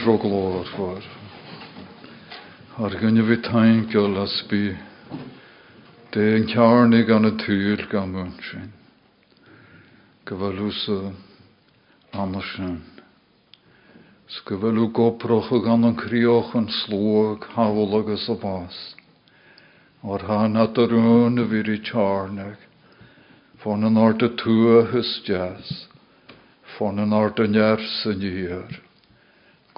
tro glór for. Ar gunne vi tainkel as by det en kjarnig an y tyr gan munsin. Gyfalwsa andersen. Sgyfalw goproch gan yn crioch yn slwag hawl agos o bas. O'r at yr un y fyr i. Fon yn ort y tŵa hysdias. Fon yn ort y nyers yn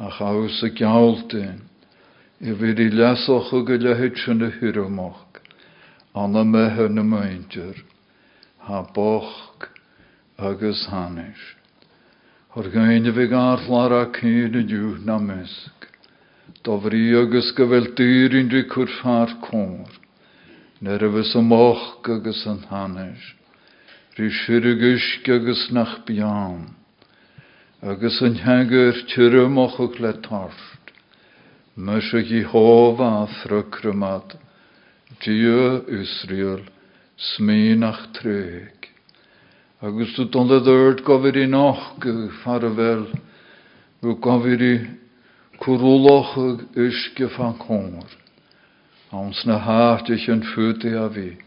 A y gialdyn. I fydd i lesoch o gyda hytyn y hyrwmoch. Anna me hyn y meintir. Ha boch agus hanis. Hor gain y fi garflar a cyn y diw na mysg. Dofri agus gyfel dyr un dwi cwrffar cwr. Ner agus syrgysk agus nach. Agus yn hegur moch o gle tarst. Mys y hova ffrygrymat. Dia Israel, smee nach treg. Agus tu ton de dört gofir i noch farvel, uske van kongr. Hans na hart ich en füte a vi.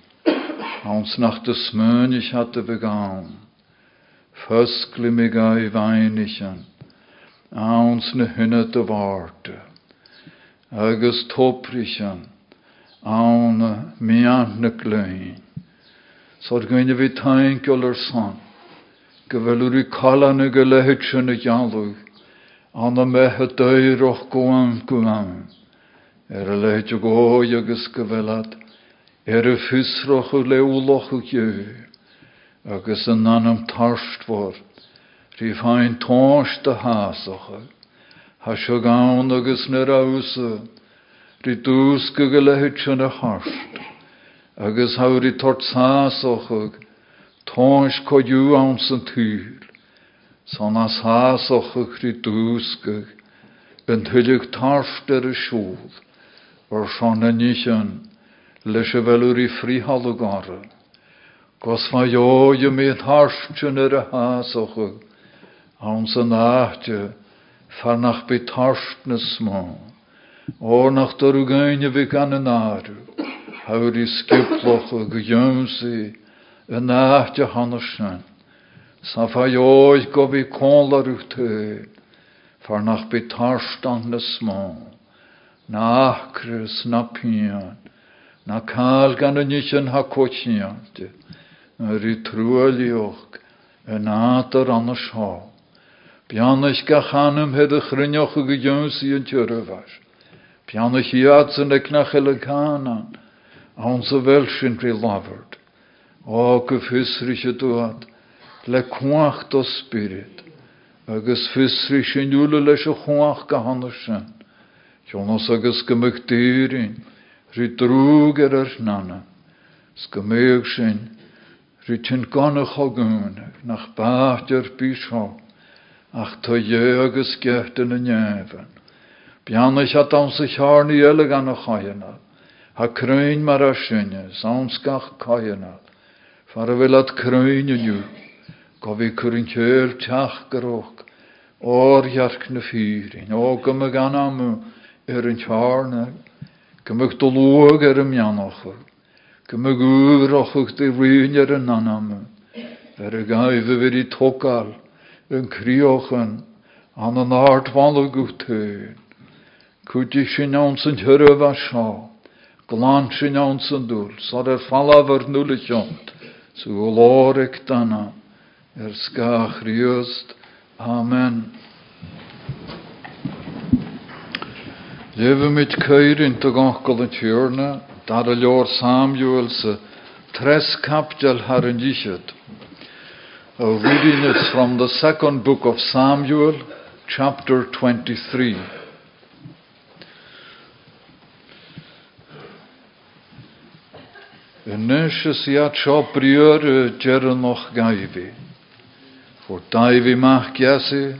Hans nach de smön ich hatte begaun. Fösklimmiga i weinichen. Ans ne hynne de warte. Agus toprichen awn mian na glein. Sod gwyne fi tain gyda'r son. Gyfelwr i calan y gylehyd sy'n y jalw. An y mehe deuroch gwan gwan. Er y leid o goi agos gyfelad. Er y ffysroch o lewloch o yn anam tarst for. Rhi fain tons dy hasoch. Hasio gawn agos nyr awsa. Ri dús go go lehid sin a harst. Agus haurí tort sásochug, tóis coú an san túr. San as hásochug ri dúsgug, ben thuilig tarst ar a siúl, ar sean na nían leis a. Gos fa jo je mé harstjun ar a hásochug, an san áte, farnach be tarst na smá. O nach dor gaine vi gan yn aru. Hawr i skiploch o gyjumsi yn ahtja hannersen. Sa go vi konlar tøy. Far nach na små. Na na pian. Na gan ha kochiante. Yr i trualioch yn atar annars ha. Bianach ga chanum hedd y chrynioch o gyjumsi yn tjöröfars. Pianna chiad sy'n y knachel y canan, awn sy fel sy'n rhi laford. O gyffusri sy dwad, le spirit, agus fusri ywle leis gahanna sy'n. Jonas nana, rhi tyn gonnach o gynnig, nach bach dyr bisho, ach to je agus gert yn y nefn. Bianna hat an sa charní eile gan na chaanna. Ha cruin mar a sinne, samscach caianna. Far a bhfuil at chéir teach goch, óhearc na gan amú ar an tearna, go me do luag ar an meannacha, go me gúrochucht i riine ar an nanamu, ar a gaibh bhir i tógal, an críochan, an an áarthála go tún. Cwti sy'n iawn sy'n hyrwyf a sio. Glan sy'n sy'n dŵl. Nŵl y o. Er sgach. Amen. Gachkel yn tjörna. Dar leor Samuel's tres capjal harunjishet. A reading is from the second book of Samuel, chapter 23. Nusjes ja choprieur gernoch eh, gaivi. For daivi mach jesse,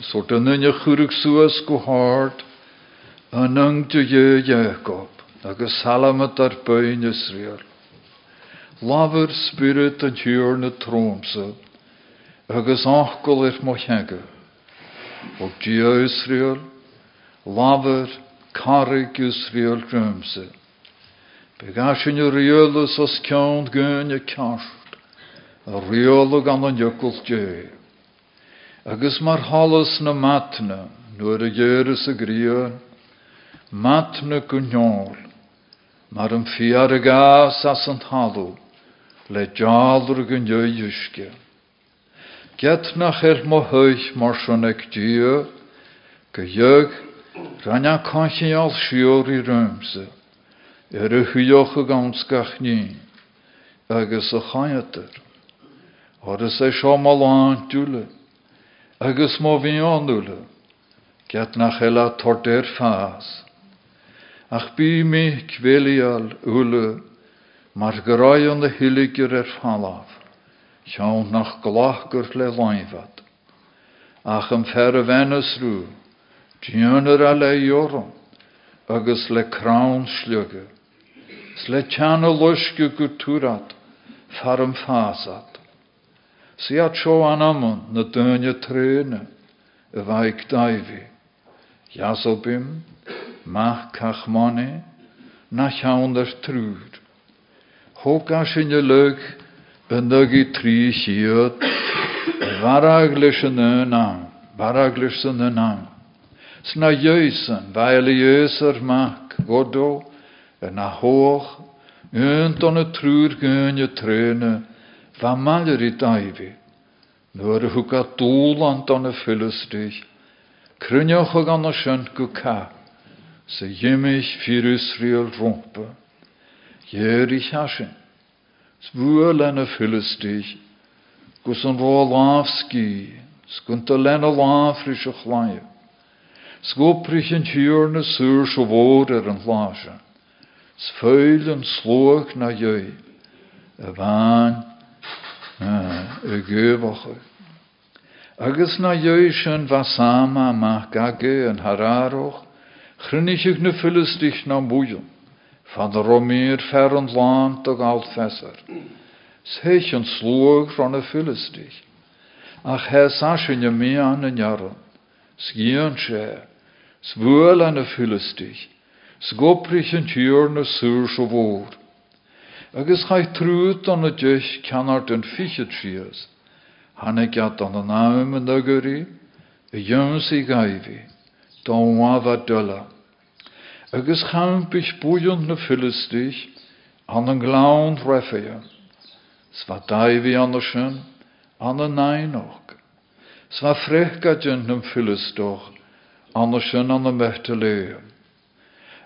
sort churuk suas go hard, to je Jacob agus salamat ar byn Israel. Laver spirit tromse, agus achgol er mo hege. Og dia Israel, laver karig Israel grumse. Begashin y riolus os ciond gyn y cast, a an. Agus mar na matna, nu'r y gyrus y grion, matna gwnjol, mar yn fiar y gas as yn halw, le jalr gynjö ysge. Get na chel mo hyll mar ec dia, gyjög, rania conchial siwr i rymse, er y hwyoch y gawnsgach ni, agus y chaiater. Oris e sio mal an dwle, agus an get na chela torder fas. Ach bi mi kwelial ule, mar gyrrai an de hiligur er falaf, siawn nach glachgur le laifad. Ach am fer fenes rŵ, dianar a le ioron, agus le kraun slöge. Sle tjana loske na daivi. Mach kachmane, na chaunder trúr. Hóka sin je leuk, bendugi trí siot, varaglis yn ynam, varaglis yn ynam. Sna jöisen, vaile jöiser mak, godo, en na on het trúr gönje trene, va maler i daivi. Nur huka dúlant on y fyllustich, krynjoch og an y sjönt gu ka, se jimich fyr Israel rompe. Jerich hashin, svuel en y fyllustich, gus an rô lafski, skunt a len a lafrish a chlaie. Skoprich hyr na sur er yn hlase. Sfeil yn slwch na jöi. Y fan y gyfoch. Agus na fasama mach gage yn hararoch. Ych na philistich na mwyon. Van de romeer fer land og alt fesser. Sech yn slwch ron y philistich. Ach hes asyn y mi an se. Svuel an y philistich. Sgoprich yn tyr na sur so fôr. Agus chai trwyd an fichet sias. Hanne gat an ygri, y jöns i gaifi, don wafa dyla. Agus champich bwyont na philistich, an yn glawn refeia. Sva daifi an y syn, an y nainoch. Sva frechgadjent na philistoch, anders yn an y mehte leum.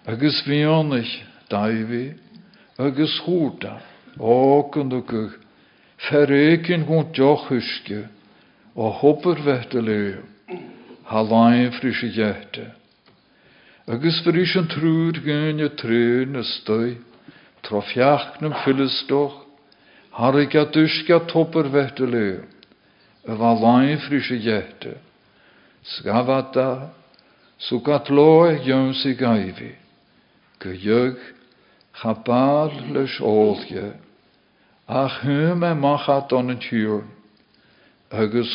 Agus fionich daivi, agus húta, ókund og gug, ferrekin hún djochuske, og hopper vehte leum, halain frische jette. Agus frischen trúr gynja trön y støy, trofjachnum fyllestoch, harika duska topper vehte leum, y halain frische jette. Skavata, Sugat loe jöns i gaifi, gyjög chabal lys olge, ach hym e machat on yn hyr, agus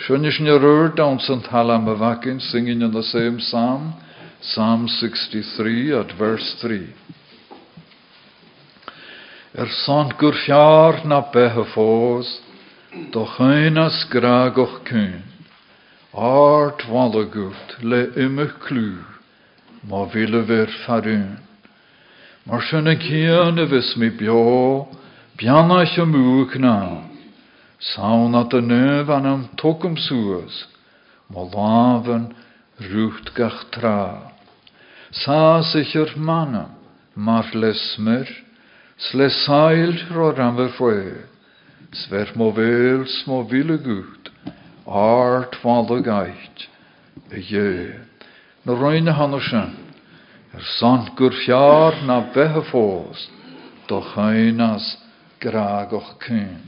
Sy'n is ni rwyd dawn sy'n tala am y facin, singing in the same psalm, Psalm 63 at verse 3. Er son gwrfiar na behe doch ein as gragoch kyn. Art wallegurt le imme klu, ma ville ver farun. Mar sjønne kiane vis mi bjå, Bianna je moeg na. Saun at de neuw aan hem tokum. Maar laven rucht gach tra. Sa sich mannen, maar lesmer, sle sail ro. Sver mo gut, art valde gait, e je. Na roine er sant gur na behe doch heinas graag och kyn.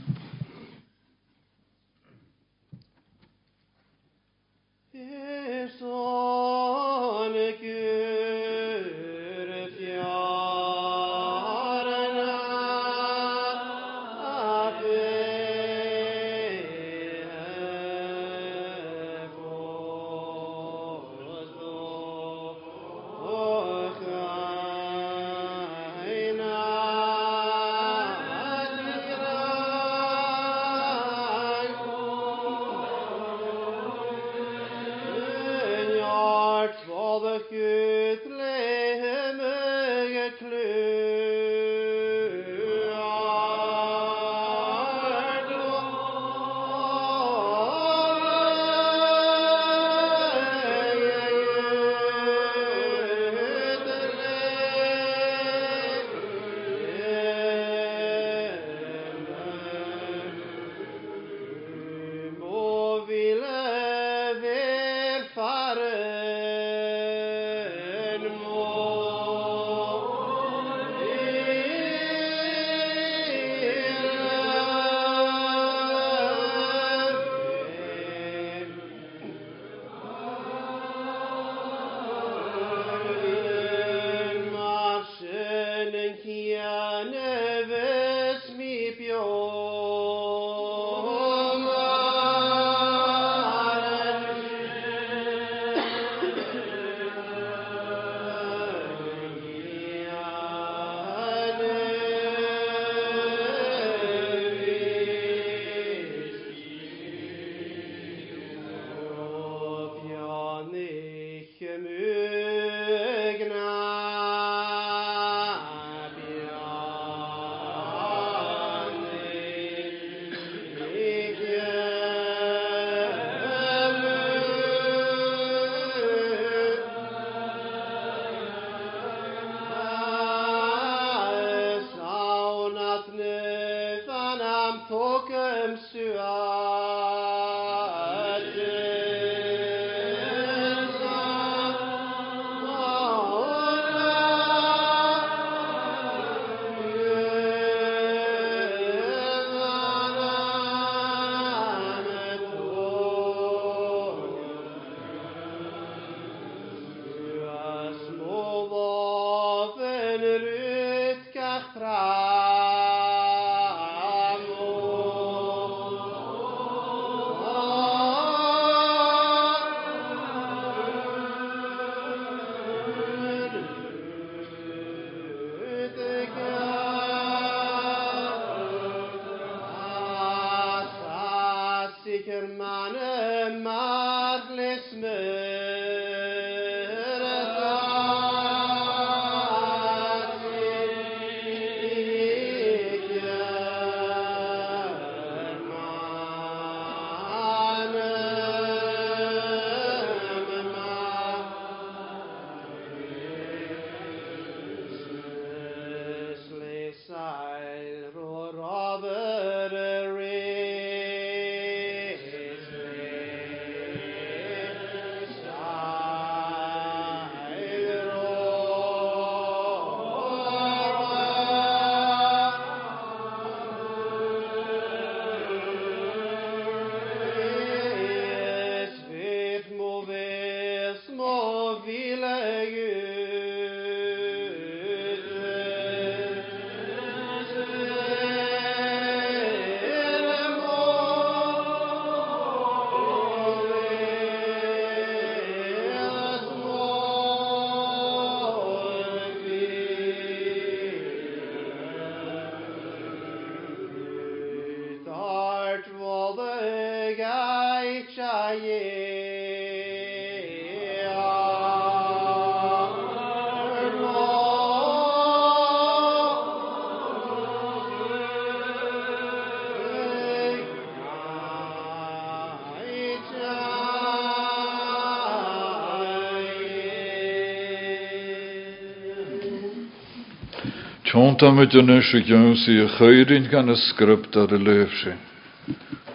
Seanta me de nus a gjonsi a chöyrin gan a sgrypt ar y löfsi.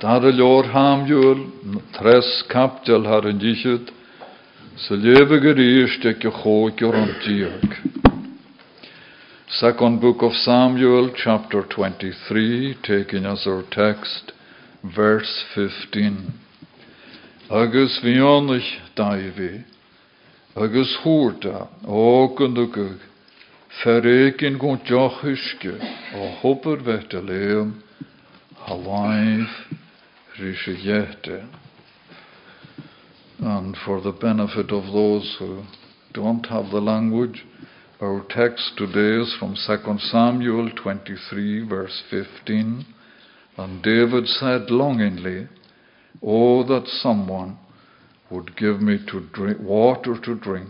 Dar y lor tres kaptel har yn dichyd, sy lef y gyrist diog. Second book of Samuel, chapter 23, taking as our text, verse 15. Agus fionnych daivi, agus húrta, hopper leum, And for the benefit of those who don't have the language, our text today is from 2 Samuel 23, verse 15. And David said longingly, Oh, that someone would give me to drink, water to drink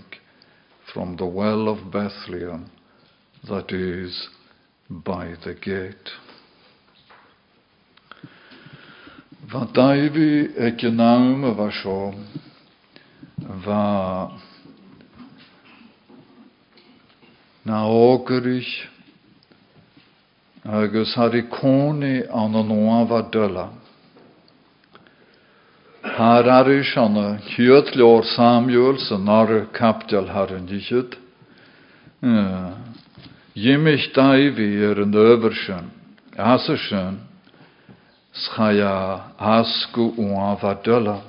from the well of Bethlehem that is by the gate. Wat Davy ek naam was seo, va na ógurich agus har i cóni an an nóha dula. Har arish an a chiad leor Samuel sa nar captel har an dichid. Jimmich daivi er an översön, asasön, schaya asku uava dula.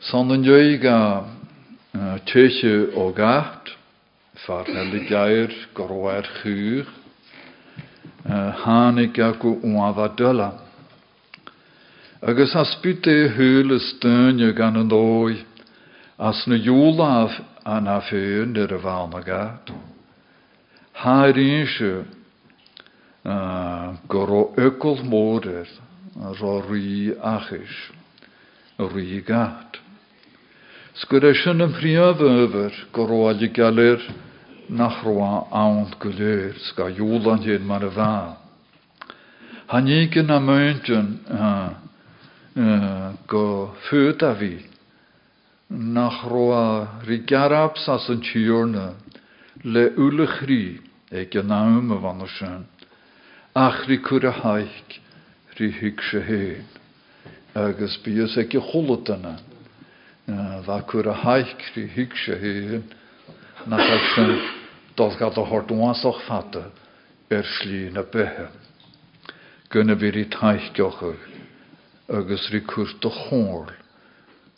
Son an jöiga tjöche o gacht, far heli gair gorwair chuur, hánig acu uava dula. Agus as bute húle steunje gan an dói, as na júla an a féun a bhána gat. Haar inse go ro ökol mórir ro rí achis, rí gat. Sgur e sin yn priaf över go ro ali galir nach roa aont gulir ska júlan hyn mar y fa. Hanigin a myntyn go ffyd a fi nach roa rigarab sas yn tiwrna le ri e gynaum y fan o sy'n. Ach ri cwr a haich ri hyg se hyn. Agus bios ag i chwlwt yna. Fa cwr a haich ri hyg se hyn. nach sy'n dod gad o hort wasoch fatte er slí na bethe. Vi i taich giochach agus ri cuat o chór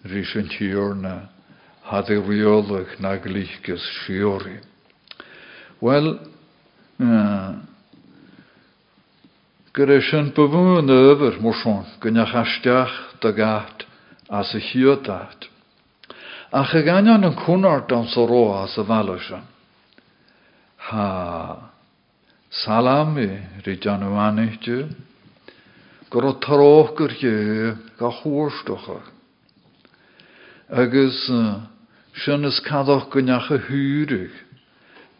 ri sin tíorna na. Well, uh, Gur é sin morsón gonne chasteach da gat as a hiúdacht. A gan an cúnart an sa ró as a bhile ha salami ri januanichte gur o tarógur je ga chóirstocha. Agus sin is go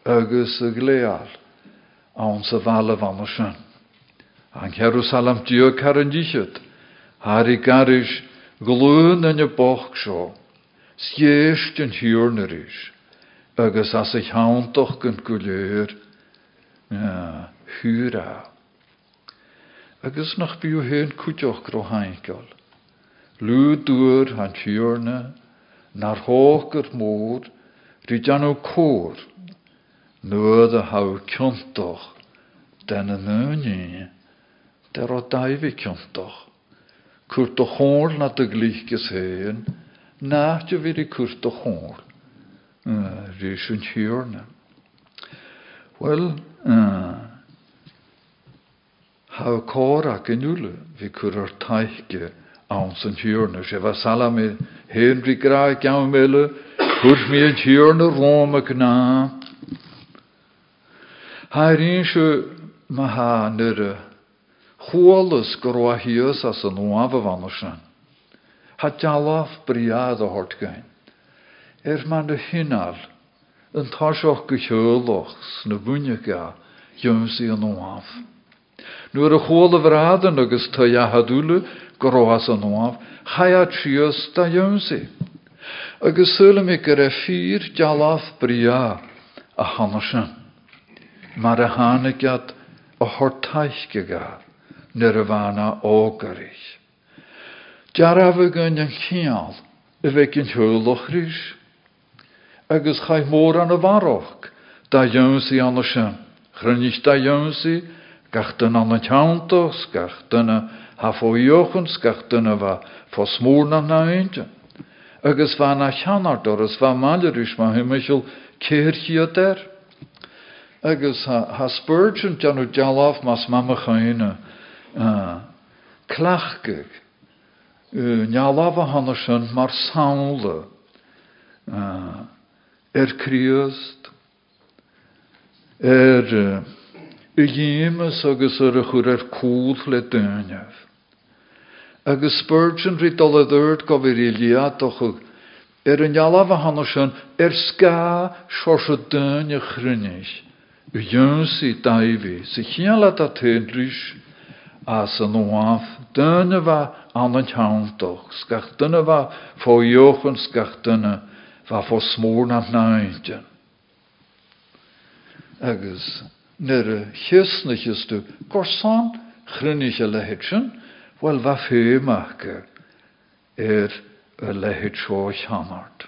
gléal an sa bhile van sin. An Jerusalem dio car an díisiid, Har i garis glún in je boch seo, sjeist an hiúrnaris, agus as ich háantoch gan go léir húra. Agus nach bíú hén cúteoch gro haingal. Lú dúr han hiúrne, nar hógur mór, rí deanú cór, nuad a ha ciontoch den a nuine, der o daifi ciontoch. Cwrt o chór na dy glíchgus héin, náte vir i cwrt o. Rys yn. Wel, ha cor ac yn fi cwr o'r yn hiwrna. Se fa salam i hen ri gra gawn mele, yn na. Ha'r un se ma ha nyr chwalus gorwa hios as waf y fanosna. Ha jalaf briad o hort gain. Er man de hinal, yn tasioch gychylwch sna bwynio ga, yn oaf. Nŵr y chwol y fradan agus yn oaf, chaya trios da ywns i. Agus a hanosyn. Mar a hánagat a hortaiche gar, nirvana ógarich. Jaraf gan an chial, y fe gyn hwylwch rys. Agus chai môr an y farwch, da ywns i an y sy'n. Chrynis da ywns i, gach dyn an y tiawntos, gach dyn y hafoiochens, gach dyn y fa fosmŵr na na eintyn. Agus na. Agus ha, Spurgeon janw jalaf mas mama chaina clachgig. Uh, Njalafa hanna sin mar er kriust er uh, i dhémas agus ar a chur ar cúl le duineh. Agus Spurgeon rí dul a dúirt ar nealah ar. U dhéí daimhí sa chéala a tédrís as an nóáh duine bh an an teantoch, scach duine bh fóíochan scach duine bh fó smór na náinte. Agus nuair a chiisnachas tú gosán chrunneiche lehéid sin, bhfuil bh féach ar a lehéid seo cheanart.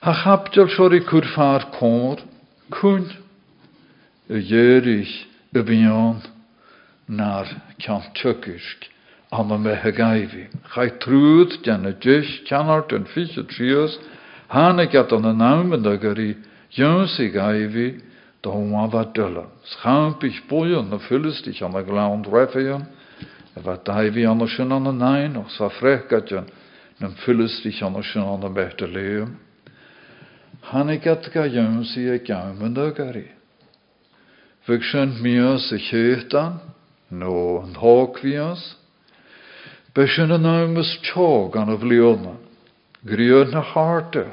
Ha cór, cún a dhéirich a bhíán nar cean tukisk an a methe gaihí. Chai trúd deanna deis ceanart an fiche tríos, hána get an na náman a gurí Jönsig gaihí do wa dulle. Schampich boeien na fullestig an a gland refeien, e wat daihí an sin an a nein, och sa frechgatjen na fullestig an sin an a bete leum. Hannig get ga e garí. Fug sin mios a chécht an, nó an hákvíos, Be sin an námas tjog an a bblionna, Griod na harte,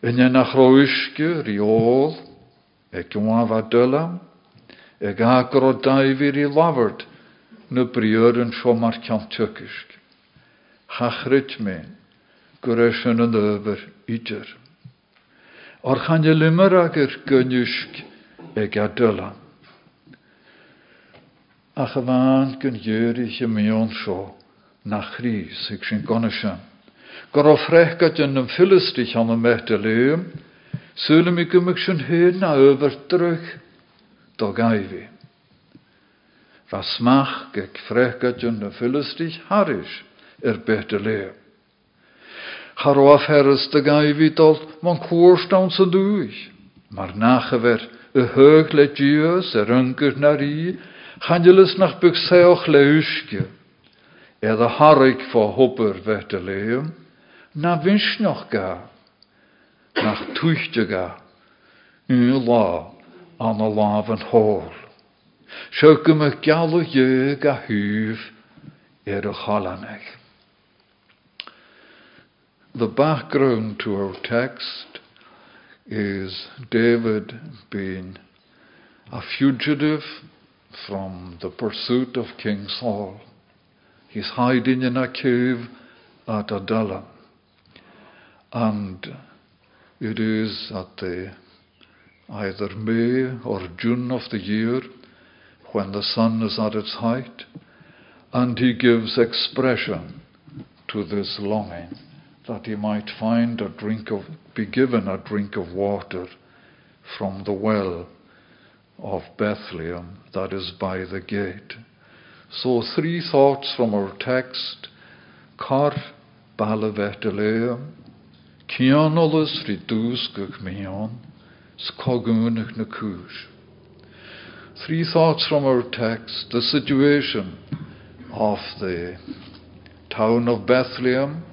Inne nach roiske, riol, gwa dulam, ag agor o daifir i lafart na briod yn sio mar ciant tykisk. Chachrit me, gwres yn O'r chan y limer ag yr gynnysg ag a dulam. Ach y fan gyn ierig y mion sio na chris ag sy'n gonysyn. Gor o frechgat yn an y mehte leum, sŵl mi gymig sy'n hyn na over drug do gaifi. Va smach gek frechgat yn o afheres de gaifi dol man koorstaun sa duich. Maar nagewer y heug le dius er yngyr na ri, chandelis nach bug seoch le harig fo hopper vete leum na vins nog ga, nach tuchte ga, u lá an a lávan hól. Seo go me galú je ga húh ar a chalanach. The background to our text is David being a fugitive from the pursuit of King Saul. He's hiding in a cave at Adullam. And it is at the either May or June of the year when the sun is at its height, and he gives expression to this longing that he might find a drink of, be given a drink of water from the well of Bethlehem that is by the gate. So, three thoughts from our text Kar Bala Cianolus ridúsgach mion, skogúnach Nakur. Three thoughts from our text. The situation of the town of Bethlehem.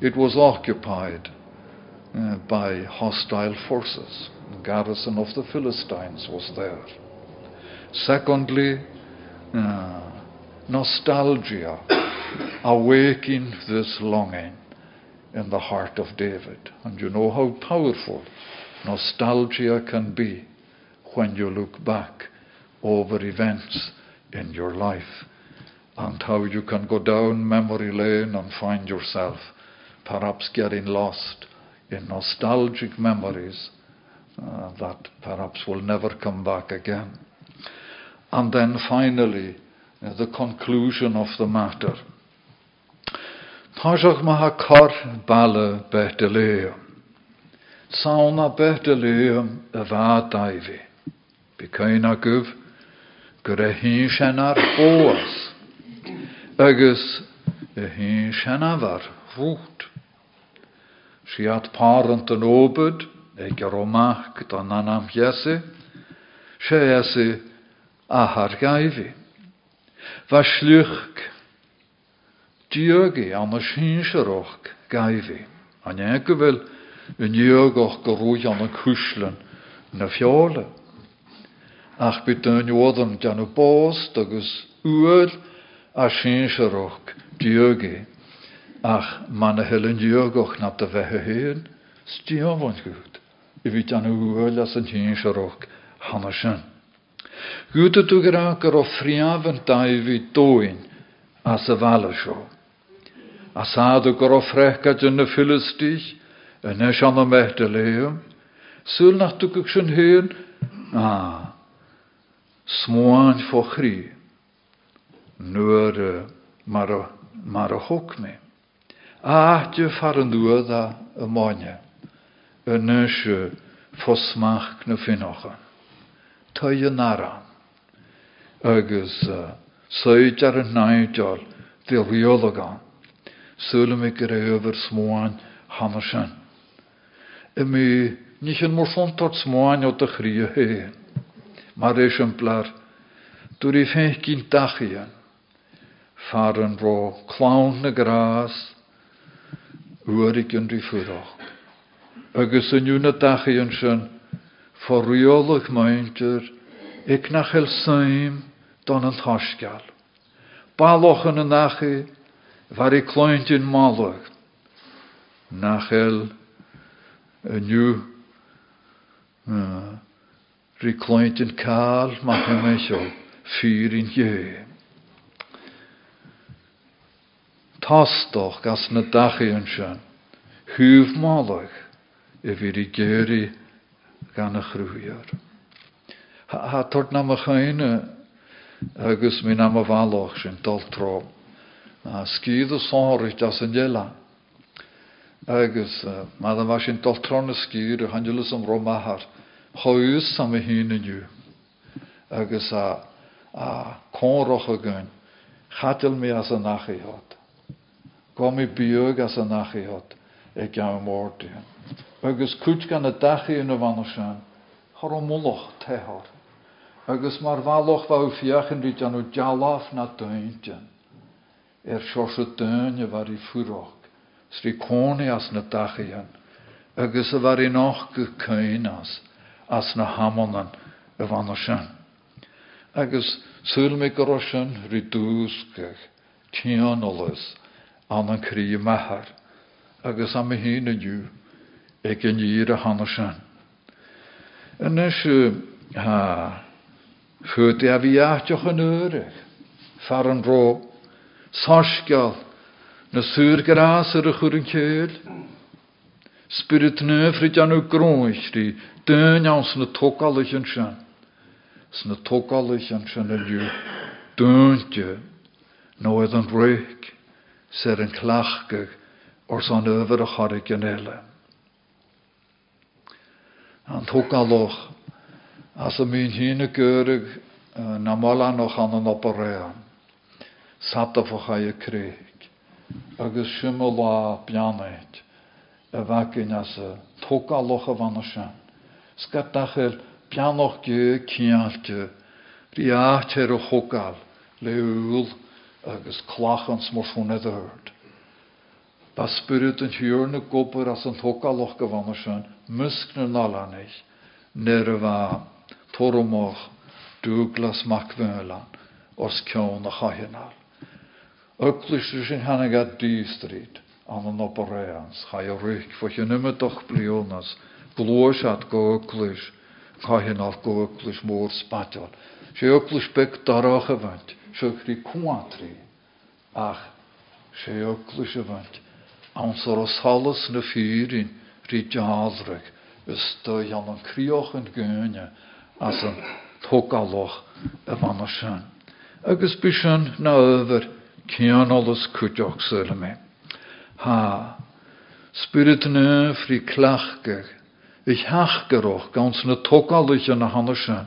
It was occupied uh, by hostile forces. The garrison of the Philistines was there. Secondly, uh, nostalgia, awaking this longing in the heart of David. And you know how powerful nostalgia can be when you look back over events in your life and how you can go down memory lane and find yourself perhaps getting lost in nostalgic memories uh, that perhaps will never come back again. And then finally, uh, the conclusion of the matter. Táiseach ma ha cor balle Bethlehem. Sauna Bethlehem a bha daifi. Bicaina guf gur a hyn sen ar bóas. Agus a rút. Si at parent yn obyd, ag ar omach dan anam Jesu, sé Jesu ahar gaifi. Va sluch diogi an y sinseroch gaifi. An e gyfel yn diogoch gyrwy an y na fiole. Ach bydd yn ioddyn gan y bost uel a diogi. Ach man y helen diogoch na dy fehe hyn, stiofon gwyd. I fi dan uel as yn sinseroch hanna sy'n. Gwyd y dwygra gyro ffriaf yn daifi dwy'n as y fala sio. A sad y gyro ffrechgad yn y Philistich, yn eich an Bethlehem, syl nach dwgwg sy'n hyn, a, smoan fo chri, nŵr mar y, mar y hwc mi. A atio far yn dŵad a monia, yn eich fosmach na ffinocha. Tai yn aran agus soid ar an. Sŵl mi gyda yfyr smwain hanner sy'n. Ym mi nich yn mor son tot smwain o dy chri y hen. Mae'r esiamplar, dŵr i ffeich gyn dachian. Far yn ro clawn na gras, wyrig yn rhi ffwroch. Agus yn yw'n y dachian sy'n, fforiolig mainter, ik nach el saim dan een thasgal. Baloch yn y nachi, var i kloint yn malwg. Nach el y niw, ri kloint yn cael, hem eisio, fyr yn ie. Tastoch gas na dachi yn sy'n, hyf malwg, y fyr i geri gan y chrwyar. Ha, tord na ma chaine, agus mi na ma faloch sy'n dol tro. A sgyd o sonrich as yn dela. Agus, ma dda fa sy'n dol tro na sgyd, y handelus am ro mahar. Chwys am y hun yn. Agus a, a conroch o gyn. As y Gom i biog as y nachi hod. E gael mordi. Agus cwt gan y dachi yn y fan o. Har o tehor. Agus mar faloch fa fiach yn na dyntian. Er sios y dyn y i. Sri as na dachian. Agus y far i noch gycain as. Na hamonan y fan o sy'n. Agus syl mi gorosion rydwsgach. Tian olys. An yn cri mahar. Agus am y hun y yw. Eg yn yr y han o sy'n. Yn ysio, ha, Fwyd a yrech. Far yn ro. Sosgal. Na yn ceil. Spirit nefryd an di. Dyn iawn sy'n y togalych yn sy'n. Sy'n y togalych yn sy'n yn yw. Dyntia. No oedd yn rhaid. Ser yn clachgag. O'r son yfyr y chorig yn ele. An togalwch. As y mi'n hyn y gyrig na mola noch an yn operean. Sata fo chai y creig. Agus siwm o la bianait. Y fagyn as y togalwch y fan o sian. Sgatachel pianoch gyd cialte. Riacher o chogal. Lewl agus clachans mor fwn edhyrd. Ba spirit yn hyr na gobr as yn togalwch gyfan o sian. Mysk na nalanich. Nerva. Toromoch. Douglas Macmillan os cion na chahinal. Yglis sy'n hannig a dystrid an yn opereans, chai o rych, fo chi'n ymwyddoch blionas, glwys at go yglis, chahinal go yglis môr spatiol. Se yglis beg darach fynt, chri cwantri, ach, se yglis y fynt, ansor os halas na ffyrin, rhi jazrach, is do an crioch an gúne as an bhana sin. Agus bí sin na över ceanolalas cuideach sula mé. Ha, spirit nu frí clachgach, ich hachgeroch gans na tógálich an sin,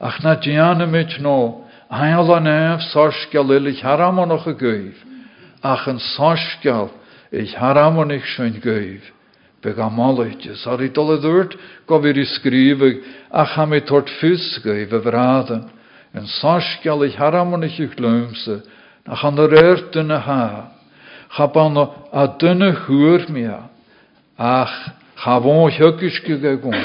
ach na diana mit nó, Heil an ef sásgeal ile ich gauh, ach an sásgeal ich haramonich sin gauh. Be ga málaitjes, ar i dole dúirt go bhir i scríbeh a cha mé tort fusga i bh bhrádan, an sásgeal ich haramonich ich glúmse, na chan ar éir duna ha, cha ban a dunne chuúr mé, ach thugiske go gún,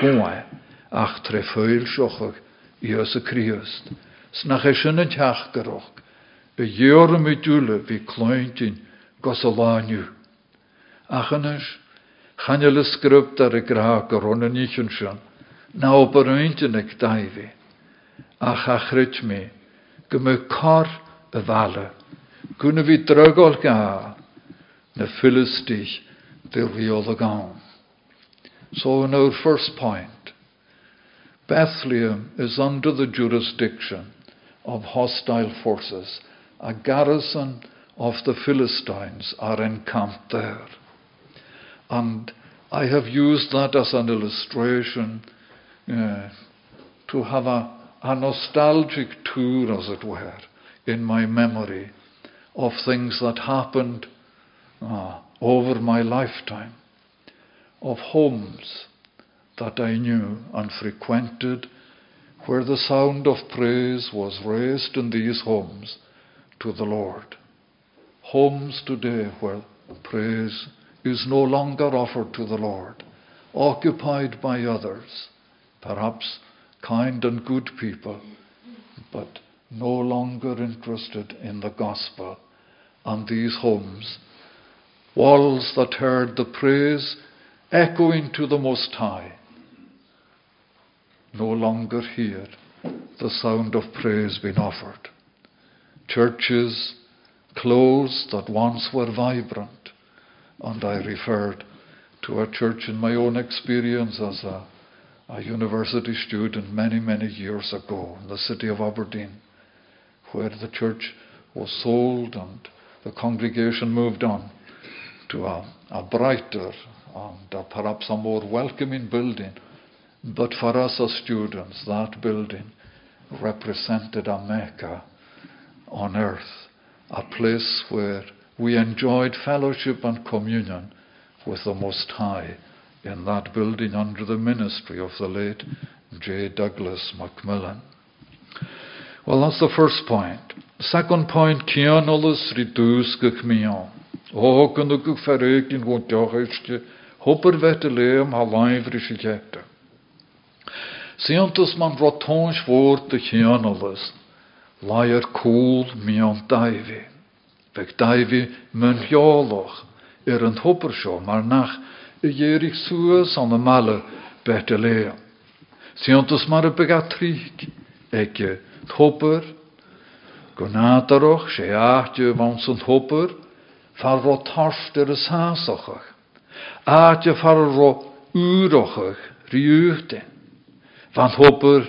gúin, ach tre féil seochach a Christ. Snach é sinna teach goch, be dhéorra mé dúle hí clointin gos a lániu. Achanis, channe le script ar i gra go ronna nían sin, ná op ar eintin ag daimhí. A chachrit mé, go mé car a bhile, gúna bhí dragol ga na Philistich de bhí a gáin. So in our first point, Bethlehem is under the jurisdiction of hostile forces. A garrison of the Philistines are encamped there. And I have used that as an illustration uh, to have a, a nostalgic tour, as it were, in my memory of things that happened uh, over my lifetime, of homes that I knew and frequented, where the sound of praise was raised in these homes to the Lord. Homes today where praise is no longer offered to the Lord, occupied by others, perhaps kind and good people, but no longer interested in the gospel. And these homes, walls that heard the praise echoing to the Most High, no longer hear the sound of praise being offered. Churches closed that once were vibrant, and I referred to a church in my own experience as a, a university student many, many years ago in the city of Aberdeen, where the church was sold and the congregation moved on to a, a brighter and a, perhaps a more welcoming building. But for us as students, that building represented a Mecca on earth, a place where we enjoyed fellowship and communion with the Most High in that building under the ministry of the late J. Douglas Macmillan. Well, that's the first point. Second point, Kianolas ridús go mion. Ó gan deiste, hopper vette leam ha. Siantas man rotáins voor de Kianolas, laier cool mion daivi. Beg daivi mun hioloch, er hopper seo, maar nach dhéirich suas an y male bete leam. Siantas mar y begatrig, eke hopper, go nátaroch sé áte van san hopper, far ro tarst er is háasachach. Áte far ro riúte. Van hopper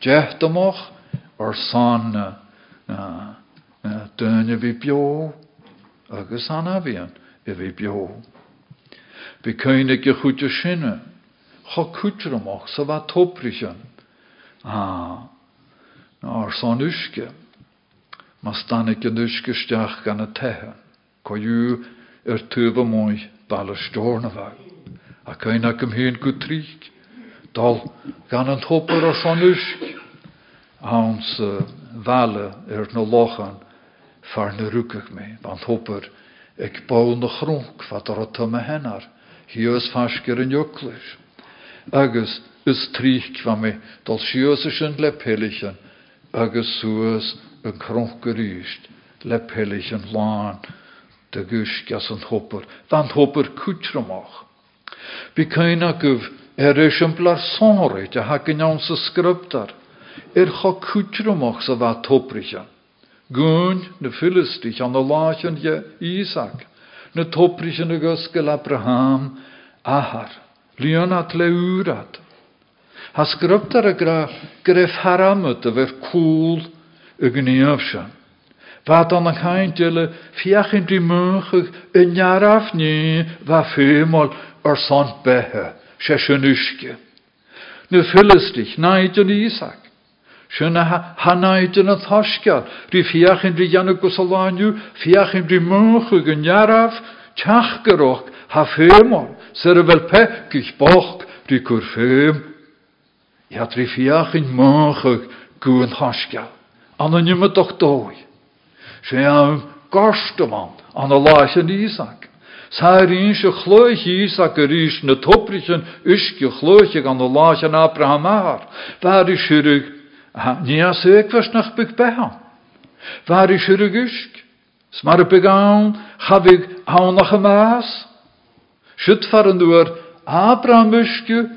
jechtamach ar san uh, uh, dunne vi bio, agus an avian i vi bio. Be köinnig je goede sinne, cha kutramach sa va toprichen. Ah, ar san uske, mas dan ik een uske steach gan a tehe, ko ju er tuva moi balle. A köin ak heen goed dal gan een hopper ar san usk, hans uh, valle er no lochan, far na rukig me, hopper ik bouw na gronk, wat er at me hennar, hios fasker. Agus, is trích van me, dal sios is een lepillichen, agus suas een kronk gerust, lepillichen laan, de gusk as een hopper, van hopper kutramach. Bi er is een blar sonrit, ja hakin onze skriptar, er kutramach sa va topricha. Gun, ne Philistich an de lachen je Isaac, ne topricha guskel Abraham, ahar, Lionat le urat. Ha skriptar a gra gref haramut a ver cool y gniafsha. Wat dan een geintje fiachin die mugig een jaar af nie er sant behe, Isaac. Fiachin ri mugig een jaar af, tjachgeroch, ha femol, ser vel pekich boch, ri kur fem. Ja, tri fiachin mugig, goen thashkar. An een toch dooi. sé an garsteman an a láis an Ísak. Sáín se chluich Ísak a rís na toprichen uske chluiche an ar. Waar is sirig, ní a sékvers nach bygg behan. Waar is sirig usk? Smar a begaan, chavig aan nach a maas. Sut far an duer Abraham uske,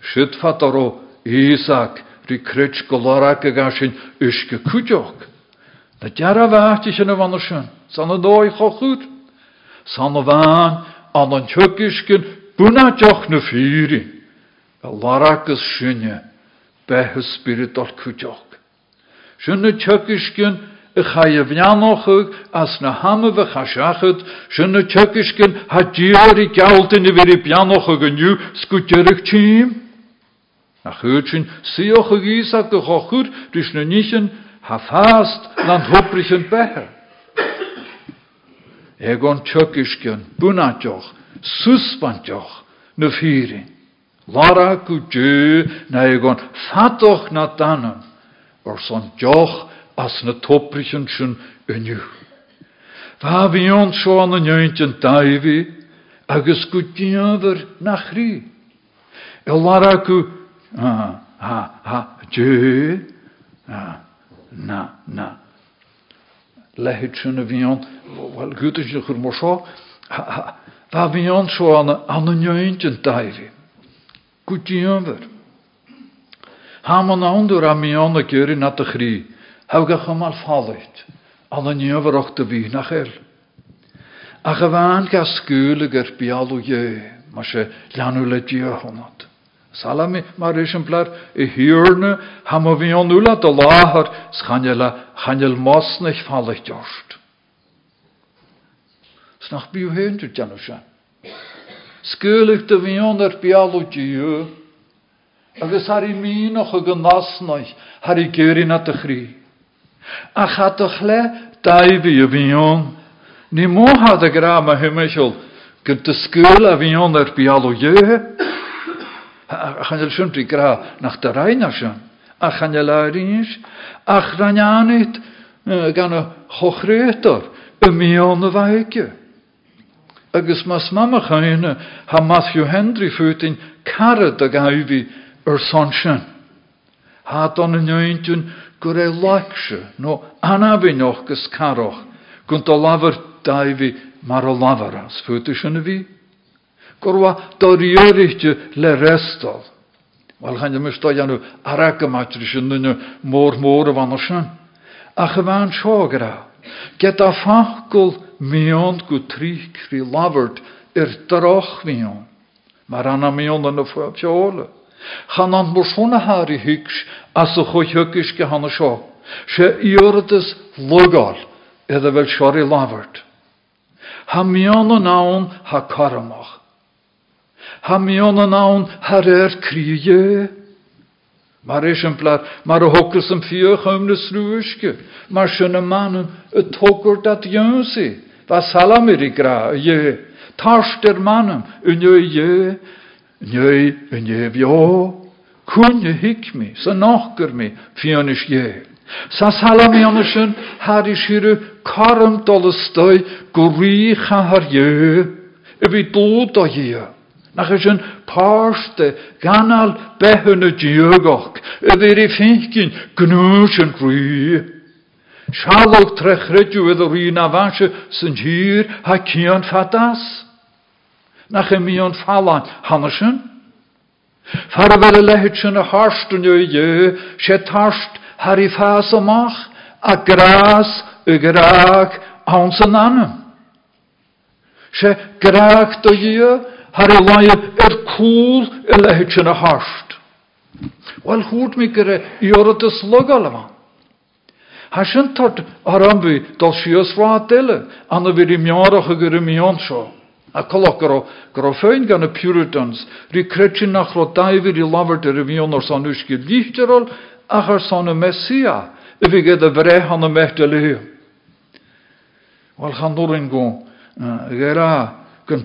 sut fat aro Ísak, ri krits golarach a gasin uske kudjok. Na deara bhhaiti sin bhana sin, san na dóid cho chud, san na bhain an an tuiscin buna deoch na fíri, a larachas sinne bethe spiritual cuteach. Sin na tuiscin a chaia bheanochuig as na bheith chaseachad, sin na tuiscin ha díorí gealtain i bhí beanocha gniu scuteirich tím. A chuid sin síocha gísa go chochud dus na níchen ha fast lan hoprichen beher. Egon tjökisken bunatjoch, suspantjoch, nu fyrin. Lara ku djö na egon fatoch na dannen, or son joch as na toprichen sjön önju. Va vi on så an en jöntjen taivi, agus ku djöver na. E ha, ha, ha, djö, na, na. Leid sin a bhíon, well, gúta sin chur mar seo, Tá bhíon seo an an neointin daimhí. Go. Tá man anúr a míonna geirí na a chrí, hega chu mal fáit, an an neomharachta bhí nach eil. A go bhhain ga mar. Salami mar is een plar i hiurne ham o vi on ula de lahar schanjela chanjel mosnich fallig jorst. Snach biu heintu janusha. Skulig de vi on er bialu jiu. Agus har i mi noch a gynasnoich har i geurin at y chri. A chat o'ch le daifi y vi on. Ni mo had a gra ma hymysol gynt y sgwyl a vi on er bialu jiu. Chan el siwntri gra nach da reina sian. A chan el airins. Ach ranianit gan y chochretor. Y mion y faige. Agus mas mama chain ha Matthew Henry fwytyn carad ag aifi yr son sian. Ha don yn ywntyn gwr e lacsio no anabin och gys caroch. Gwnt o lafar daifi mar o lafaras fwytyn y fi. Gorwa doriorichte le restal. Wel gaan je mis jannu arake matrische nunne moor moor van oshan. A gewaan shogra. Get a fakul mion ri lavert er droch mion. Maar anna mion an an as a hanna sho. Se iordes logal edda vel shori lavert. Ha mion an. Ha mion an aun har er krije. Maar is een plaat, maar de hokkels een vier om de sluiske. Maar schöne mannen, het hokker dat jönse. Wat salamiri gra, je. Tars der mannen, een je je. Je, een je vjo. Kun je hik me, så nakker me, fjönisch je. Sa salamianischen har is hier karm dolle stoi, gori har je. Ebi dood a je. Nach is een páste ganal behunne a vir i finkin gnús an grú. Shalog trechredju o rhi na fanse sy'n hir ha cion fadas. Nach y mion falan hanesyn. Far fel y lehet sy'n y harst yn se tarst har i a gras y graag anam. Se graag har i lai er cŵl y lehet sy'n y harst. Wel hwrt mi gyda i orad y slog alama. Ha sin tart arambu dal sios rá dile, anna vir i miarach a gur i mion seo. A colach gro, gro fein gan y Puritans, ri cretsin nach ro daifir i lafart ar y mion o'r san usgi lichterol, ach ar san y Messia, y fi gyd y vre han y mehta liw. Wel, chan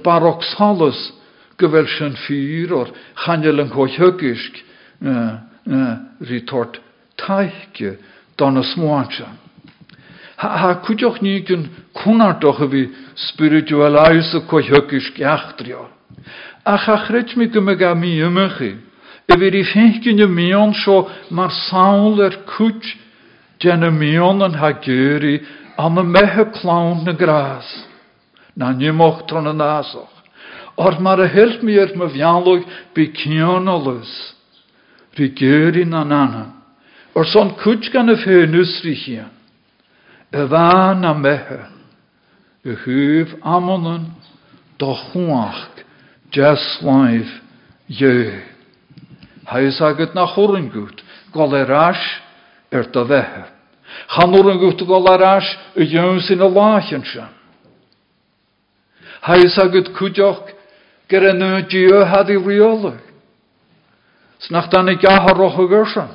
barok salus, o'r chanel yn coch hygysk, ri tort taich dan y smoantja. Ha, cwdioch ni gyn cwnardoch y fi spiritual. A chachryd mi gymig a mi ymychi. Y fyr i y mion sio mae'r sawl er cwt gen y mion y mehe clawn na gras. Na nymoch tron y nasoch. Or mae'r help mi er my fialwg by cion olys. Rhi gyri na nana. Or son kuch gan y fe nusrichia. Y fan a mehe. Y hyf amonan do chwach jas laif je. Hais agad na er er er y yw'n sy'n y lachen sian. Hais agad cwdioch nhw dio had i riolig. Snach dan i gaharroch y gyrsian.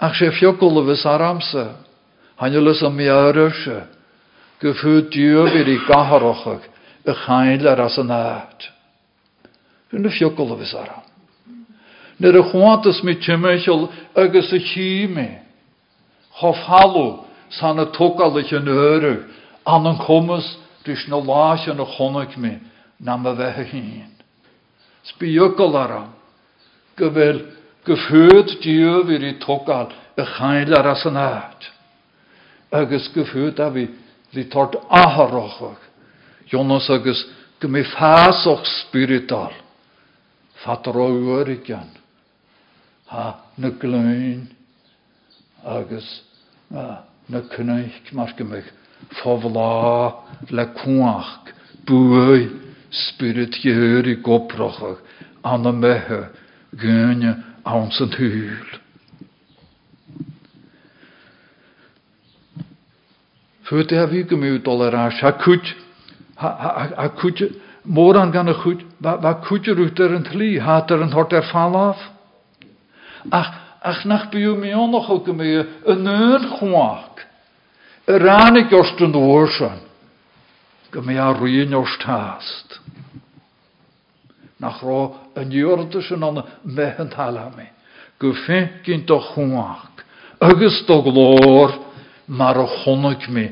Ach sé fiokul vis aramse, hanjulis am mi aryshe, gefut djöfir i gaharochag, y chainler as an aad. Fyn y fiokul vis aram. Nid y chwantas mi tymechol agus y chime. Chof halw san y tokal ich yn öru, an yn comus rys na yn y chonig mi, nam y fehe hun. Sbiokol aram, gyfel geführt diw vir i tokal y chael ar as yn aad. Agus geführt a aharochog. Jonas agus gymi fasoch spiritual. Fatar o ywerigan. Ha na glyn. Agus na cynnych mar gymig fofla le cwach spirit gyr i goprochog anna mehe gynne aan zijn huil. Fyrte ha vi gemut aller ha kut, ha kut, moran gan a kut, va kut ut er een tli, hat er een hort er fall af. Ach, ach nach bi mi on nog ook me een. Er ranig jorst een oorsan. Gymig a ruin jorst haast nach ro yn iwrd sy'n on mehen halami. Gwfyn gyn do chwag. Agus do glor mar o chonig mi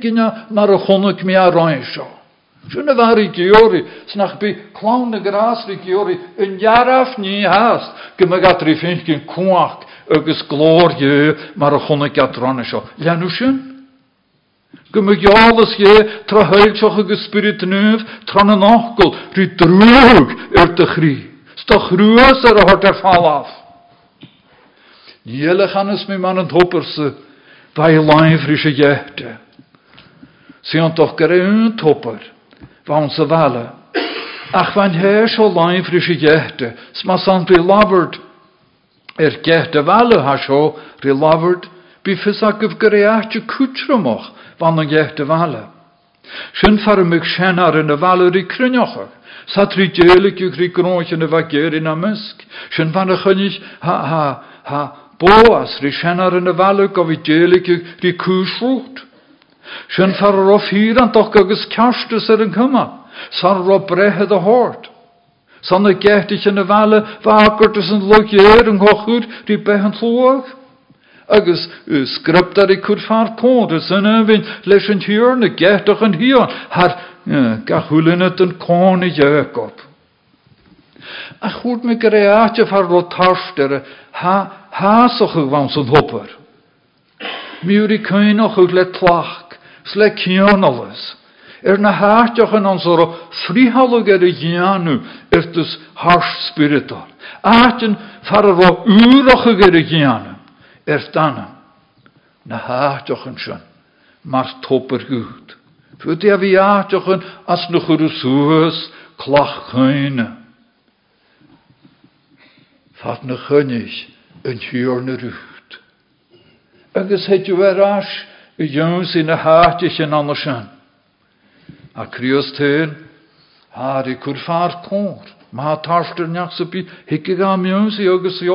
gyn mar chonig mi a fawr i giori, snach clawn y gras i giori, yn jaraf ni hast, gymig atri fyn gyn cwag, agus glor yw mar o chonig? Gymygialas je tra heiltsoch agus spirit nuv, tra na nachgol, ri drug er de chri. Sta chruas er a hort er fall af. Niele channes mi man en topperse, vai lain frische jehte. Sian toch gere un topper, van se vale. Ach van her so lain frische jehte, sma sant vi lavert, er jehte vale ha so, ri lavert, bi fysak gyf gere achtje kutramach, van een gechte wale. Sin far mig senar in de ri djelik juk ri gronch in de vager in a musk. Sin van de chynnig ha ha ha boas in de wale go djelik juk ri kusrút. Sin far rof hiran doch agus karstus er en kumma. San ro brehe de hort. San de gechte in de wale vakert is een logjeer en hochur ri behen tlog agus skriptar cwr ffar cod ys yna fynd leis yn hiwr na gethach yn hiwr har ga yn con i Jacob. A chwrt me greatje far ro tarster ha hasoch ag van hopper. I cynoch ag le tlach, sle kionalus. Er na hartjoch yn ons o'r frihalog er i gianu ertus harsh spiritual. Aten far er i gianu ertana. Na yn sy'n, mar topper goed. Fyd i a hartjoch yn as nog ur suus klach chyne. Fat na chynnig yn hiwr na rwyd. Agus er y ywns sy'n y hatich yn anna sy'n. A crios tyn, har i higig am ywns i agus i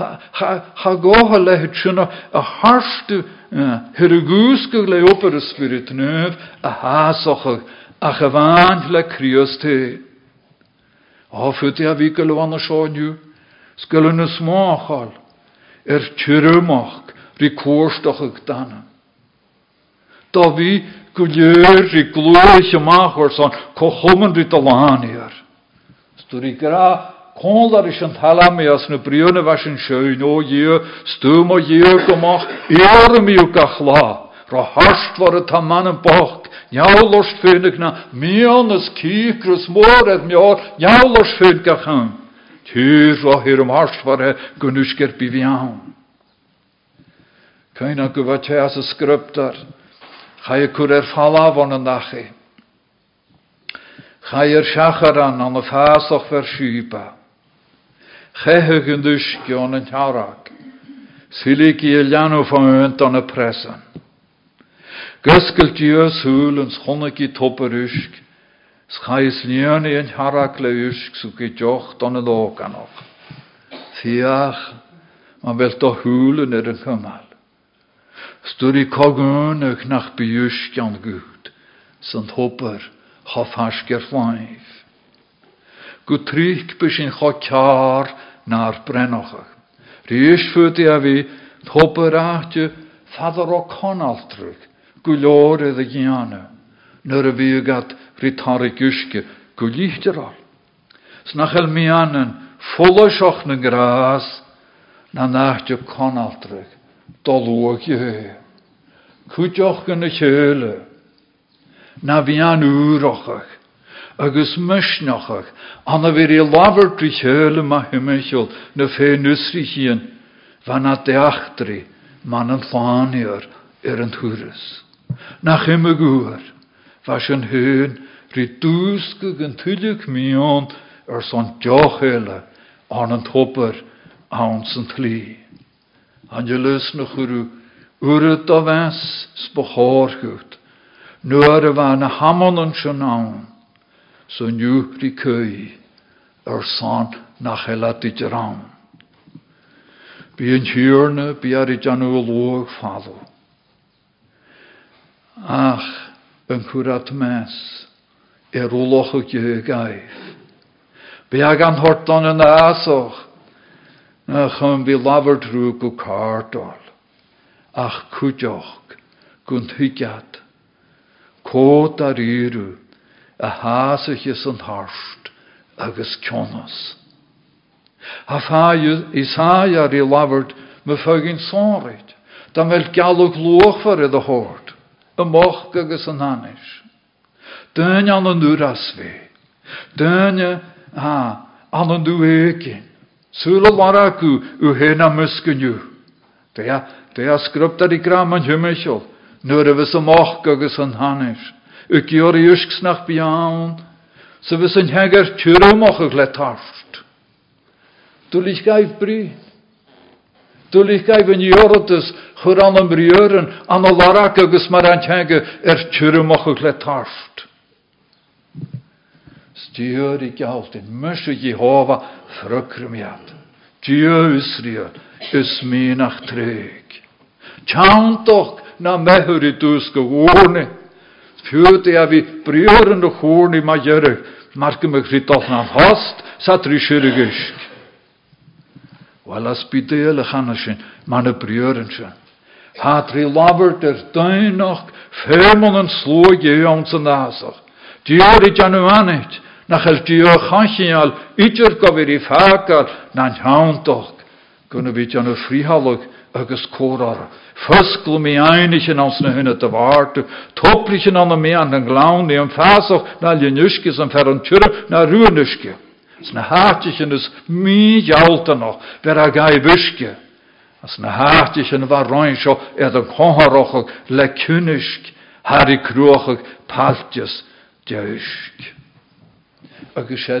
olaga. Ha goha le het sy'n a harstu y gwsgwg le oper y spirit nöf a hasoch a chyfan le crios tyn. A fyty a fi gylo an y sioenw, sgyl yn y smachal, er tyrymach, ri cwrstach ag dana. Da fi gwlyr ri glwys ymach o'r son, cochwmyn ri dalaniar. Stwr i gra Kondar is een halami as na was een schoen o je, stum o je gomach, erem u gachla. Ra harst war het ha mannen bocht, Njálors fynnigna, mjónas kíkrus morð mjór, njálors fynnigachan. Týr og hérum harsvare gunnusker bivján. Kaina guva tjæs a skriptar, chai kur er falavon an dachi. Chai er a ver shupa. Chehe gunduski on an tjarak. Siliki elianu van önt an a presan. Gysgol dios hwyl yn schonig i toper usk, schais i yn le usk so gi joch don y. Fiach, man fel do hwyl yn yr yn chymal. Stwr i cogun ych nach by usk an gyd, sy'n yn cho car na'r brenochach. Rhys ffyd i a fi, toper ahtio, fadar o conaltrug, gwlor y gianna, nyr y fi gad ritar y gysgu, gwlíchtir al. Snachel gras, na nacht y conaltrug, dolwag i hy. Cwtioch na fi an agus mysnochach, anna vir i lafer tri chyle ma hymysol, na fe nusri hien, van a deachtri, man yn ffaniar, er yn hwrys nach himme goer. Was een heun, ri dúske gan tuilig mion er son jochele an een topper aan zijn tli. An na churu, uret a na an so nu ri kui, er son nach helatit ram. Bi een hjörne, bi ar i. Ach, yn chwrat mes, er wloch o gaif. Be ag horton yn asoch, na chym bi lafer drwg ach cwdioch, gwn hygiad, cod ar a hasach is yn harst, agus cionas. A fai isai ar i lafert, me sonrit, dan wel galwg lwch for y hort y moch agus an hanis. Dyn an an dŵr asfi. Dyn an an ekin. Sŵl o laraku u hena mysgynju. Dea sgrybdar i gram an y fys y moch agus an hanis. Y gior i ysgsnach biawn. So fys yn hegar tyrwmoch ag le tarst. Dwlich gaif bryd. Dwlich gaif yn iorotys chur an brieuren an a larak agus mar an tege er tyrumach le tarst. Styr i galt in mysje Jehova frukrumiat. Dieu Israel is minach treg. Tjantok na mehur i dus gewone. Fyrte ja vi brieuren de chorni ma jere. Marke me grital na hast, satri shirigisk. Wel as bidele chanashin, man a brieuren sin. Hat ri labert er duinach fermon en sloog je ons en nasach. Diori janu anit, nach el dio chanchial, itur govir i fakal, nan jauntoch, gunna vi janu frihalog, agus córar. Fysgl mi einischen ans na hynne te waarte, toplichen an me an den i an fasoch na ljenuskis an fer an tjurre na runuske. As na is mi jalta noch, ver a gai buske. As na hartichen var roin sjo er den konharochog le kunusk, harri kruochog paltjes deusk. Agus sé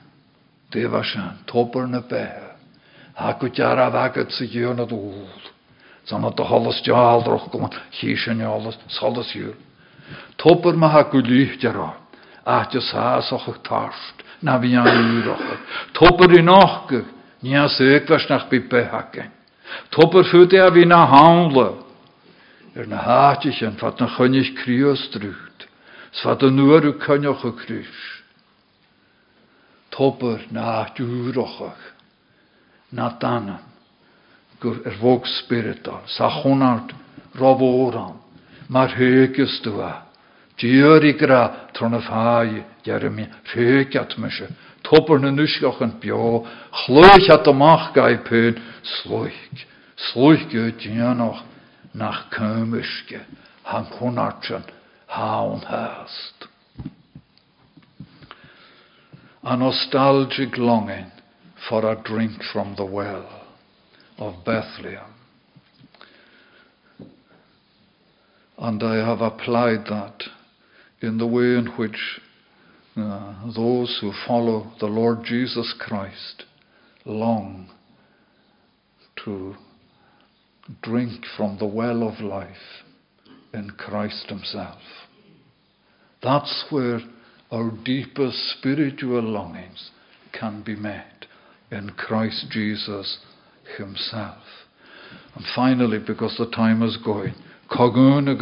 gyntigiad, gyntigiad gofir i ffenkin, hamwr, scha ffioli, scha trochgarwch, scha gras for sa diw. O, nan ydw go cogwn ag yn talami. Deva sin, topper na bethe. Ha go dear a bhagad sa dhéar na dúil. Sanna do hallas dealdroch go hí sin alles salas dúil. Topper ma ha go lích deará. Aite sásoch tarst, na bhí an úracha. Topper i nachge, ní a söglas nach bi behaken. Topper fute a bhí na hánle. Er na hátichen fat na chunnig krios drút. Sfat a nuair u cynnoch o crys tober na dúrochach na danan gur er vóg spiritual sa chonart mar högus du a Djöri gra rhögat me se. Tober na nuskach an bio chlóich at amach gai pön slóich slóich go djanoch nach kömiske han chonartjan haun hast a nostalgic longing for a drink from the well of Bethlehem. And I have applied that in the way in which uh, those who follow the Lord Jesus Christ long to drink from the well of life in Christ Himself. That's where our deepest spiritual longings can be met in Christ Jesus Himself. And finally, because the time is going, cogun a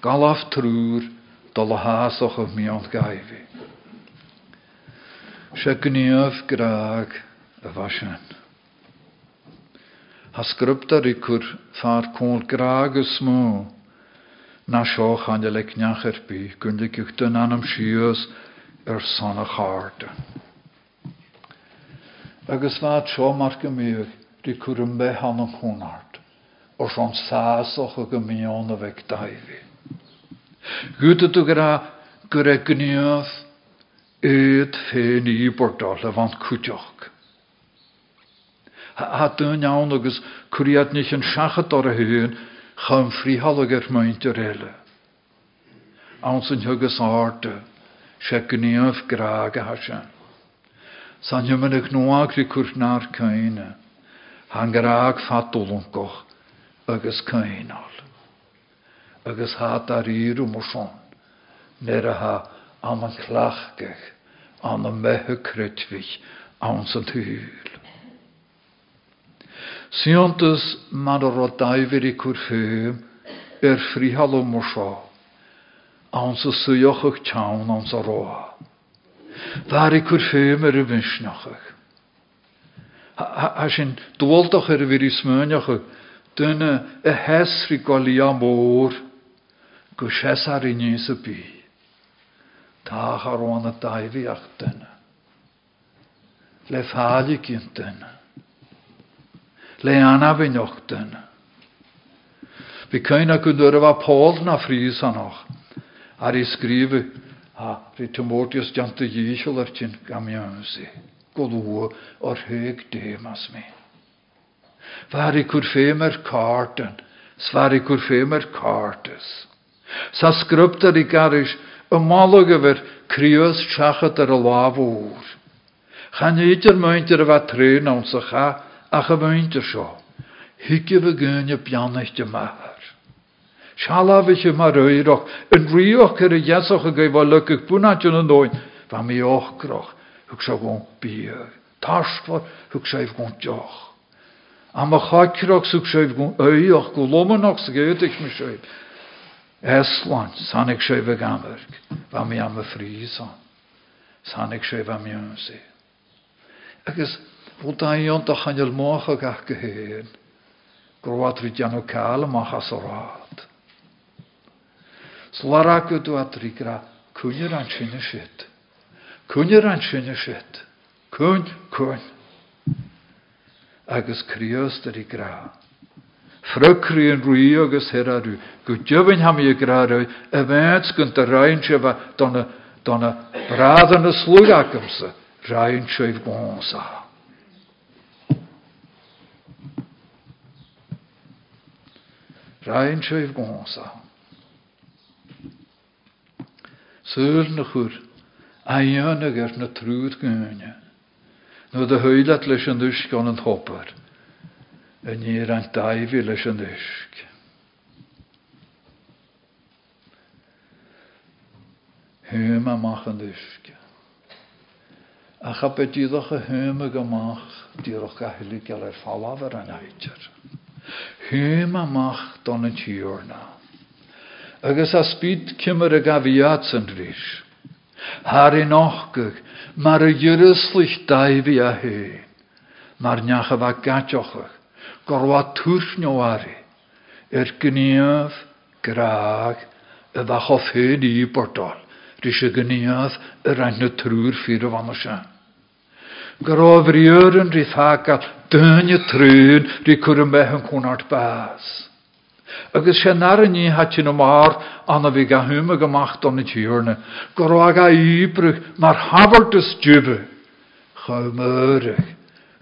galaf trúr dal a hásach of mi an gaivi. Se gníomh graag. Ha far cwl graag y smw, na seo chaine le neachar bí gunn le guchtun anam sios ar sanna cháte. Agus bhá seo mar go méoh rí chum be an an chónart, ó an sásoch a go míón a bheith daimhí. Gúta tú gur éiad féin íbordal ar a chum fríhalliger meinte réile. Ans an thugus áte se gníomh gráge ha se. San jumanach nóagri cuanar céine, han gráag fatúlan goch agus céinál. Agus há a ríú mar son, Nera ha am an an thuúl. Siantas mar a ro daifir i cwr ffeim er ffrihal o mosio, ans y suiochach tawn ans a roa. Far i cwr ffeim er y fysnachach. Ha sy'n dwoldoch er y fyr i smynioch dyna y hesri goli am o'r gwsies ar i nis y bu. Tach le anabhainochtain. Bhí céine go dúir bh Paul na frís anoch, ar i scríbe a rí Timótius deanta díisiil ar tin gamionsaí, go lua ar thuig démas mé. Bhar i. Sa scriptar i garis y málaga ver crios trachat ar a lábhúr. Chan idir maintir a bheit trén an sa cha a go bhainte seo, hiice bh gúne beannaiste. Sealabhise mar roiireach an rioch ar a dheasach a go bhil le go bunaid an dóin, Bha mí ochcroch thug se go bí. Tástfar thug séh go deoch. A chaicireach sú séh go éoch go lomanach sa géideich me séh. Esláin sannig sé bh gamarc, Bha a bú daíonanta chail mácha gach go héin, rí deanú cála machchas órád. Slará go dú gra cúnear an sinne siit. Cúnear an sinne siit. Cún cún. Agus críostar í gra. Frukrion ruí agus herarú, go dubhain ha í gráú a bhéits gon a seibh gása. Rain seibh gása. Súl na chur a dhéanana gur na trúd gúne. nó a thuile leis an dús gan an hopper. a níor an daimhí leis an isc. Thum amach an isce. A cha be díadach a thuime goach díoch a thuú geall ar an Thum amach don an tíorna. Agus a spíd cimar a gahiad san rís. Har in nachgach mar a djurislich daimhí a hé, mar neacha bh graag a bheit cho féad í portál, rí se gníamh ar ein na trúr fi a bhana se. Rí fáca duine trún rí chu an bethan chunart bás. Agus sé naní hat sin mar anna bhí ga thuúma goach don na tíúrne, go a íbrug mar habartas dúbe, chumörich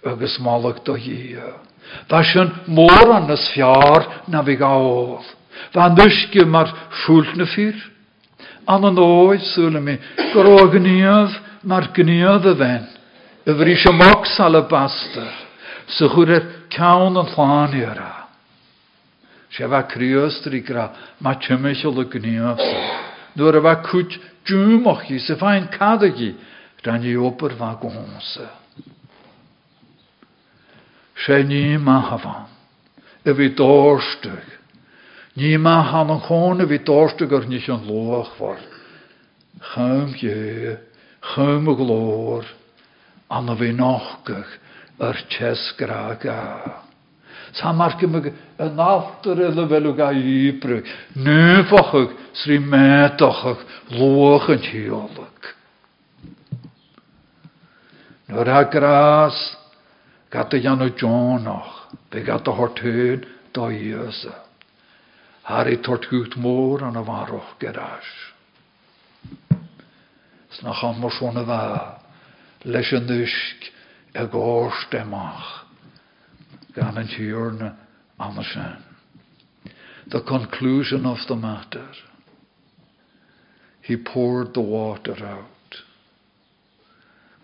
agus máach do hío. Tá sin mór an nas fiar na bhí gáil. Tá nuisce mar fúlt na fír. An an óid súla mi gníomh mar gníomh a bhain. A bhrí se mach alabastar sa ar cean an chláíara. sé bheith í gra má tuimiisi le gníomhsa. Nuair a bheith chuit dúmach í sa bhain cadagaí ran í opair bha gohsa. sé ní maithafán a bhí dáirsteach. Ní me han an chána bhí dáirste gur ní an loachhar. Chum a an bhí nachgach ar tesgraga. Tá mar an nátar le bhú ga íbre, nufachuch srí méachach loch an tíolach. Nuair a grás, Gat a janú Johnach, be gat a hortún dó dhéasa. Har i tortgút mór an a leis an a gan an The conclusion of the matter. He poured the water out.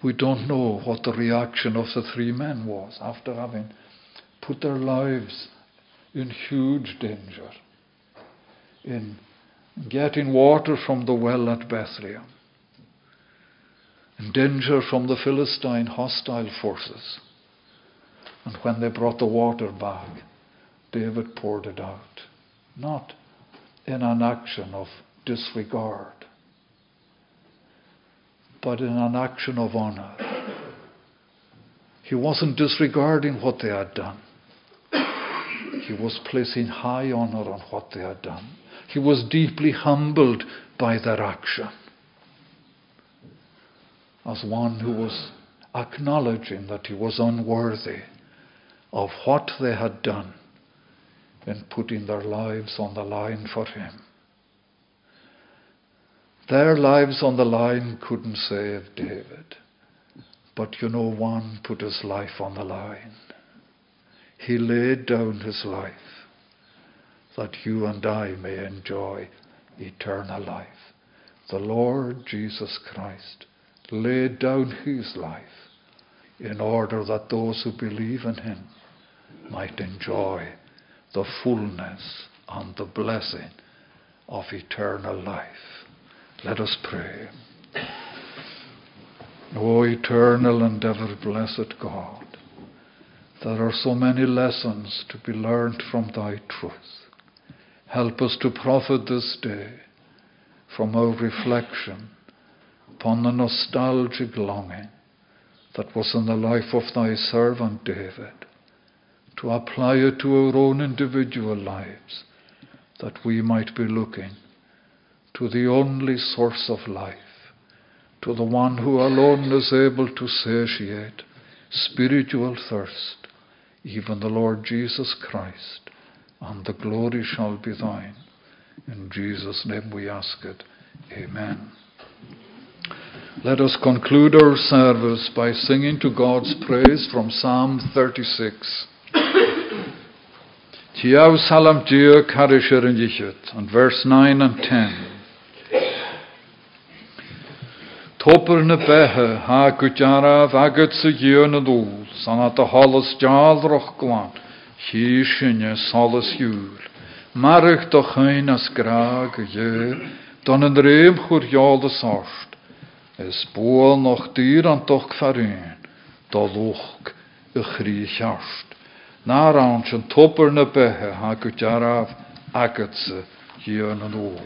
We don't know what the reaction of the three men was after having put their lives in huge danger in getting water from the well at Bethlehem, in danger from the Philistine hostile forces. And when they brought the water back, David poured it out, not in an action of disregard, but in an action of honor. He wasn't disregarding what they had done. He was placing high honor on what they had done. He was deeply humbled by their action. As one who was acknowledging that he was unworthy of what they had done in putting their lives on the line for him. Their lives on the line couldn't save David. But you know, one put his life on the line. He laid down his life that you and I may enjoy eternal life. The Lord Jesus Christ laid down his life in order that those who believe in him might enjoy the fullness and the blessing of eternal life. Let us pray. O eternal and ever blessed God, there are so many lessons to be learned from thy truth. Help us to profit this day from our reflection upon the nostalgic longing that was in the life of thy servant David, to apply it to our own individual lives, that we might be looking to the only source of life, to the one who alone is able to satiate spiritual thirst, even the Lord Jesus Christ, and the glory shall be thine. In Jesus' name we ask it. Amen. Let us conclude our service by singing to God's praise from Psalm 36. Tiaw salam dia karisher in and verse 9 and 10. Topper na bethe ha gutjara vagat sa gion na dúl, san at a hallas jaldroch gwan, hi sinne salas júl. Marach do chain as graag a je, don an reim chur de sort, is boel noch duur toch farin, do luch y chri charst. Na rawn sy'n topper na bethe ha gutjaraf agat sa gion na dúl.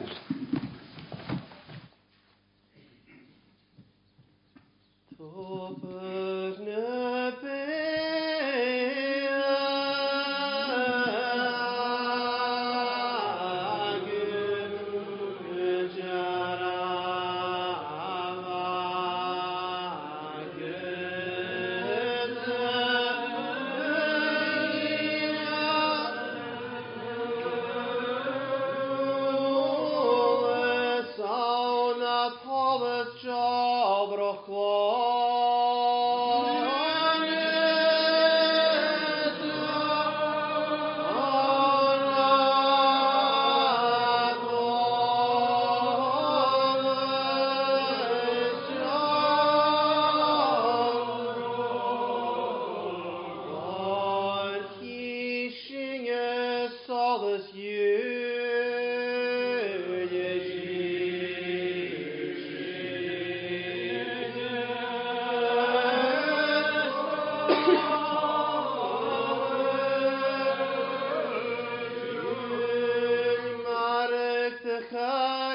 Well,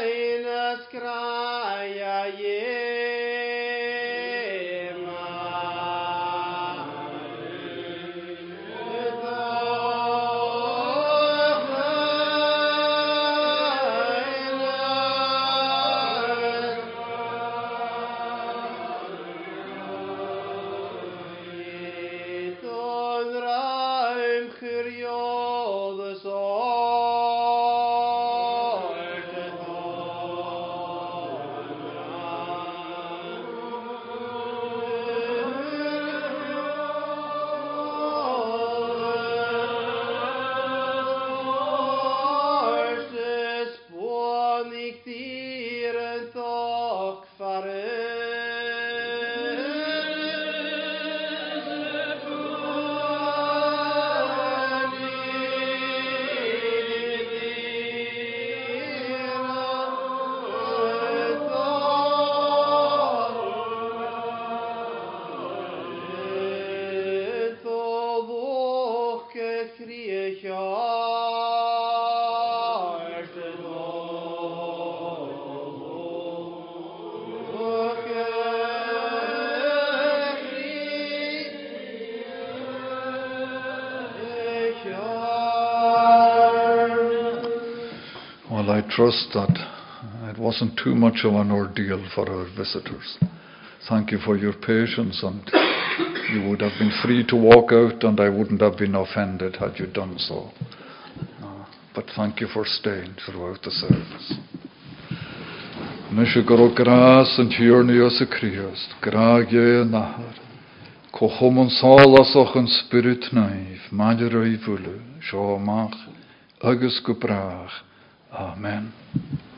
I trust that it wasn't too much of an ordeal for our visitors. Thank you for your patience, and you would have been free to walk out, and I wouldn't have been offended had you done so. Uh, but thank you for staying throughout the service. Misha goro gras and tiorni os a Christ, grag ye nahar. Kochom salas och en spirit naif, madjer vulu, sjo agus go brach. Amen.